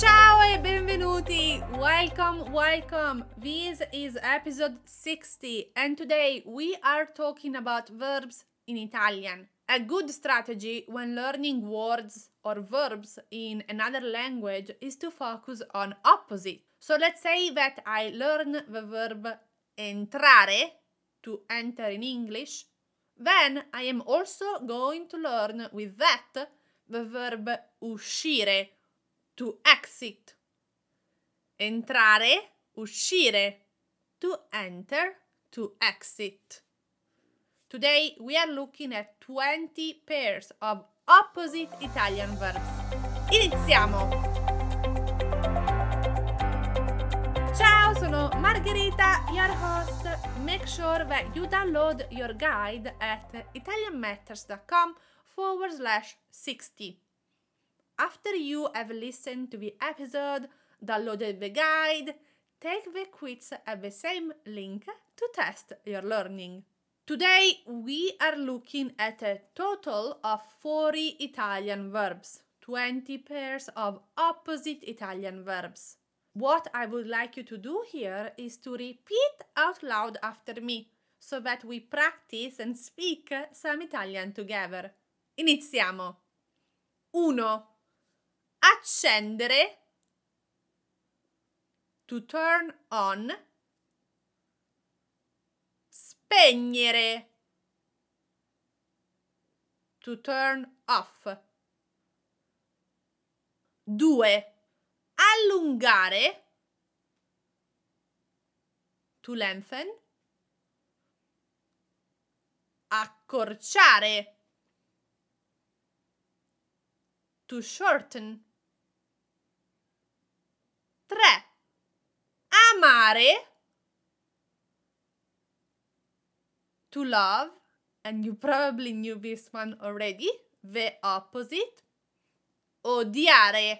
Ciao e benvenuti! Welcome, welcome! This is episode 60 and today we are talking about verbs in Italian. A good strategy when learning words or verbs in another language is to focus on opposite. So let's say that I learn the verb entrare to enter in English, then I am also going to learn with that the verb uscire to exit. Entrare, uscire, to enter, to exit. Today we are looking at 20 pairs of opposite Italian verbs. Iniziamo! Ciao, sono Margherita, your host. Make sure that you download your guide at italianmatters.com forward slash 60. After you have listened to the episode, downloaded the guide, take the quiz at the same link to test your learning. Today we are looking at a total of 40 Italian verbs, 20 pairs of opposite Italian verbs. What I would like you to do here is to repeat out loud after me so that we practice and speak some Italian together. Iniziamo. 1. Accendere. To turn on. Spegnere. To turn off. 2. Allungare. To lengthen. Accorciare. To shorten. 3. Amare. To love. And you probably knew this one already. The opposite. Odiare.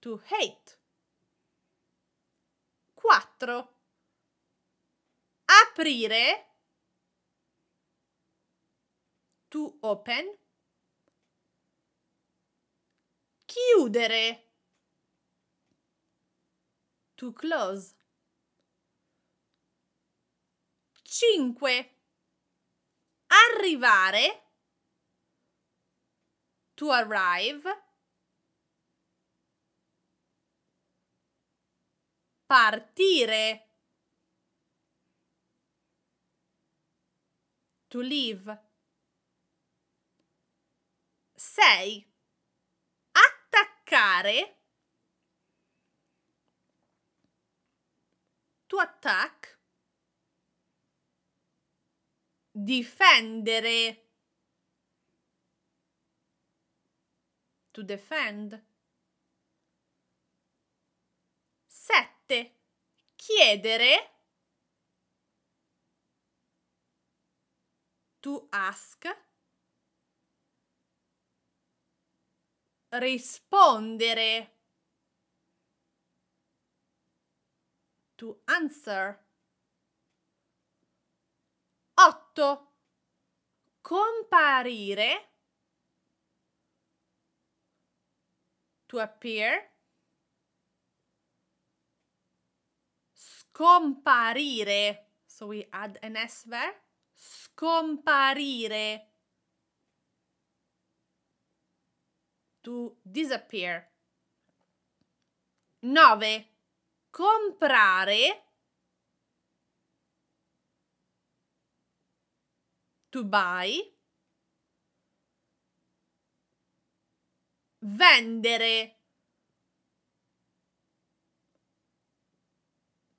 To hate. 4. Aprire. To open. Chiudere. To close. 5. Arrivare. To arrive. Partire. To leave. 6. Attaccare. To attack. Difendere. To defend. 7. Chiedere. To ask. Rispondere. To answer. 8. Comparire. To appear. Scomparire. So we add an S there. Scomparire. To disappear. 9. Comprare. To buy. Vendere.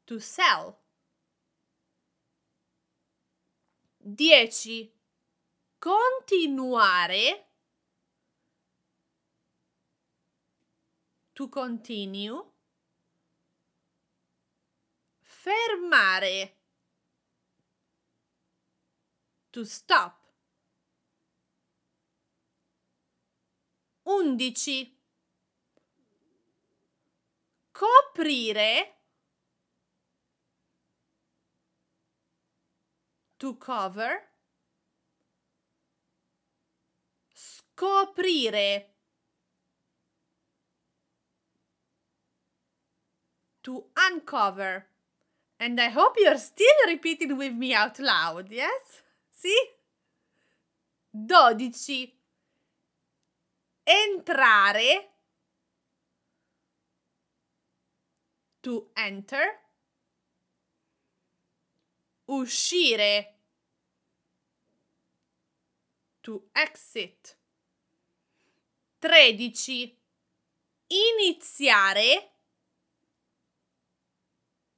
To sell. 10. Continuare. To continue. Fermare. To stop. 11. Coprire. To cover. Scoprire. To uncover. And I hope you're still repeating with me out loud, yes? Sì? 12. Entrare. To enter. Uscire. To exit. 13. Iniziare.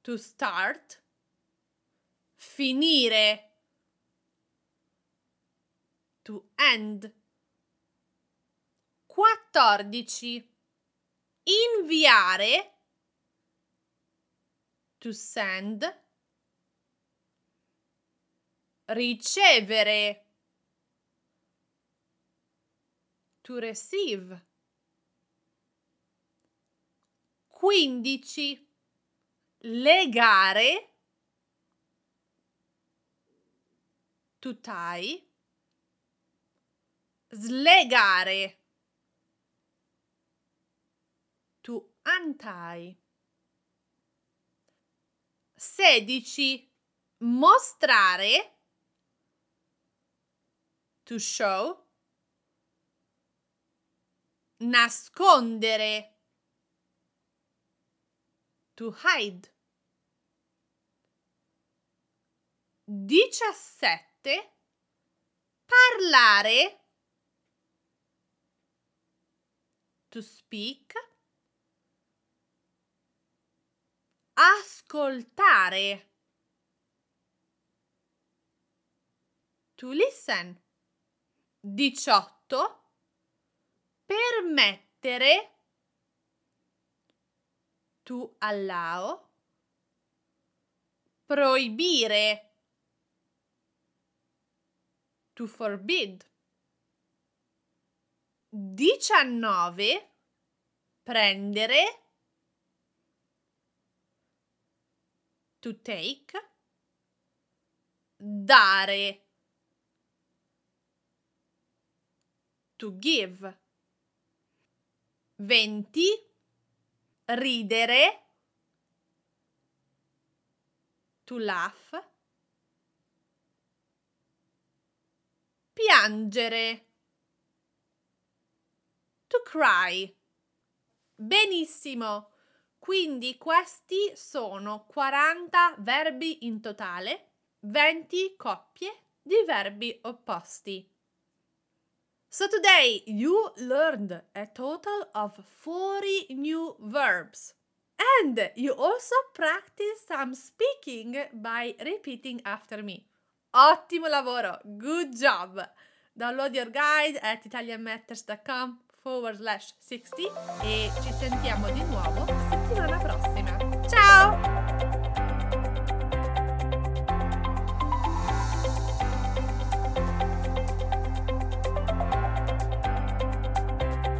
To start. Finire. To end. 14. Inviare. To send. Ricevere. To receive. 15. Legare. To tie. Slegare. To untie. 16. Mostrare. To show. Nascondere. To hide. 17. Parlare. To speak. Ascoltare. To listen. 18. Permettere. To allow. Proibire. To forbid. 19. Prendere. To take. Dare. To give. 20. Ridere. To laugh. Piangere. To cry. Benissimo. Quindi questi sono 40 verbi in totale, 20 coppie di verbi opposti. So today you learned a total of 40 new verbs. And you also practice some speaking by repeating after me. Ottimo lavoro! Good job! Download your guide at italianmatters.com forward slash 60 e ci sentiamo di nuovo settimana prossima. Ciao!